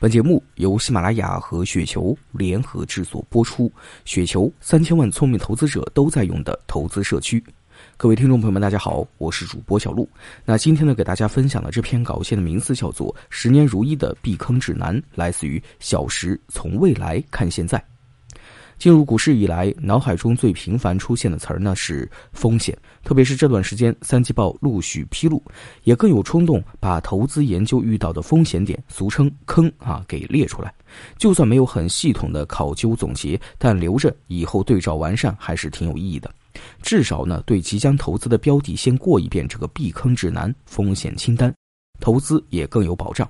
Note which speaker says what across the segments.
Speaker 1: 本节目由喜马拉雅和雪球联合制作播出。雪球三千万聪明投资者都在用的投资社区。各位听众朋友们，大家好，我是主播小璐。那今天呢，给大家分享的这篇稿件的名字叫做《十年如一的避坑指南》，来自于小时。从未来看现在。进入股市以来，脑海中最频繁出现的词儿呢是风险，特别是这段时间，三季报陆续披露，也更有冲动把投资研究遇到的风险点，俗称坑啊，给列出来。就算没有很系统的考究总结，但留着以后对照完善还是挺有意义的。至少呢，对即将投资的标的先过一遍这个避坑指南、风险清单，投资也更有保障。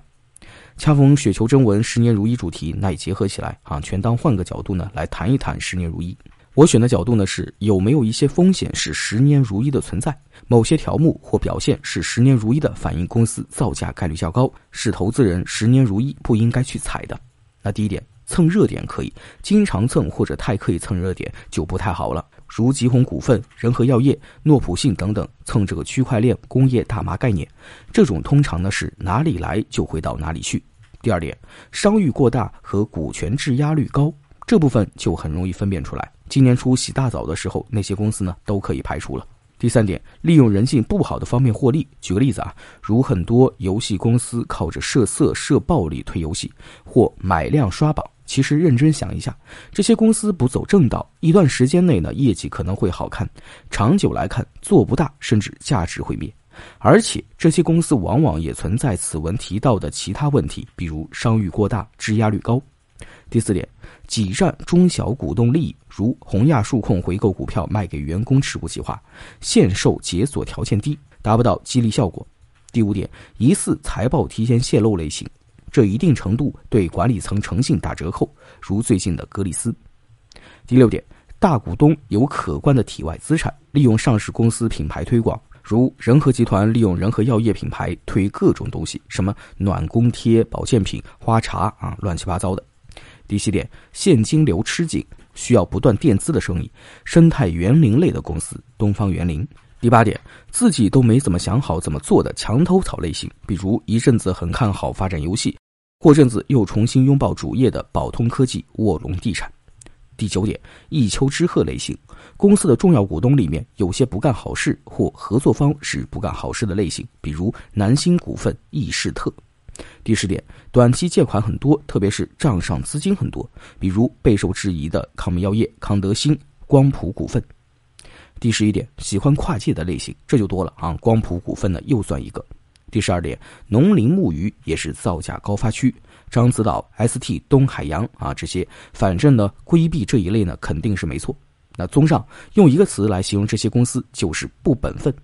Speaker 1: 恰逢雪球征文十年如一主题，那也结合起来啊，权当换个角度呢来谈一谈十年如一。我选的角度呢是有没有一些风险是十年如一的存在，某些条目或表现是十年如一的，反映公司造假概率较高，是投资人十年如一不应该去踩的。那第一点，蹭热点可以，经常蹭或者太刻意蹭热点就不太好了。如吉鸿股份、仁和药业、诺普信等等蹭这个区块链、工业大麻概念，这种通常呢是哪里来就会到哪里去。第二点，商誉过大和股权质押率高，这部分就很容易分辨出来。今年初洗大澡的时候，那些公司呢都可以排除了。第三点，利用人性不好的方面获利。举个例子啊，如很多游戏公司靠着涉色、涉暴力推游戏，或买量刷榜。其实认真想一下，这些公司不走正道，一段时间内呢，业绩可能会好看，长久来看做不大，甚至价值会灭。而且这些公司往往也存在此文提到的其他问题，比如商誉过大、质押率高。第四点，挤占中小股东利益，如宏亚数控回购股票卖给员工持股计划，限售解锁条件低，达不到激励效果。第五点，疑似财报提前泄露类型。这一定程度对管理层诚信打折扣，如最近的格里斯。第六点，大股东有可观的体外资产，利用上市公司品牌推广，如仁和集团利用仁和药业品牌推各种东西，什么暖宫贴、保健品、花茶啊，乱七八糟的。第七点，现金流吃紧，需要不断垫资的生意，生态园林类的公司，东方园林。第八点，自己都没怎么想好怎么做的墙头草类型，比如一阵子很看好发展游戏，过阵子又重新拥抱主业的宝通科技、卧龙地产。第九点，一丘之貉类型，公司的重要股东里面有些不干好事或合作方是不干好事的类型，比如南星股份、易仕特。第十点，短期借款很多，特别是账上资金很多，比如备受质疑的康美药业、康德新、光谱股份。第十一点，喜欢跨界的类型，这就多了啊。光谱股份呢，又算一个。第十二点，农林牧渔也是造价高发区，獐子岛、ST、东海洋啊这些，反正呢，规避这一类呢，肯定是没错。那综上，用一个词来形容这些公司，就是不本分。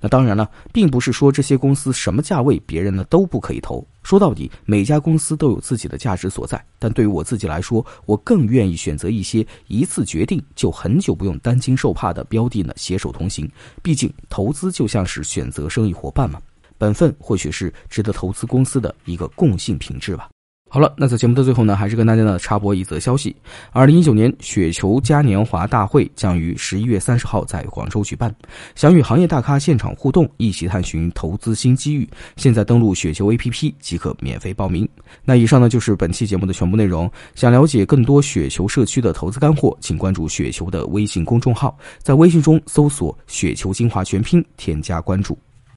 Speaker 1: 那当然了，并不是说这些公司什么价位别人呢都不可以投。说到底，每家公司都有自己的价值所在。但对于我自己来说，我更愿意选择一些一次决定就很久不用担惊受怕的标的呢，携手同行。毕竟投资就像是选择生意伙伴嘛，本分或许是值得投资公司的一个共性品质吧。好了，那在节目的最后呢，还是跟大家呢插播一则消息：二零一九年雪球嘉年华大会将于十一月三十号在广州举办，想与行业大咖现场互动，一起探寻投资新机遇。现在登录雪球 APP 即可免费报名。那以上呢就是本期节目的全部内容。想了解更多雪球社区的投资干货，请关注雪球的微信公众号，在微信中搜索“雪球精华全拼”，添加关注。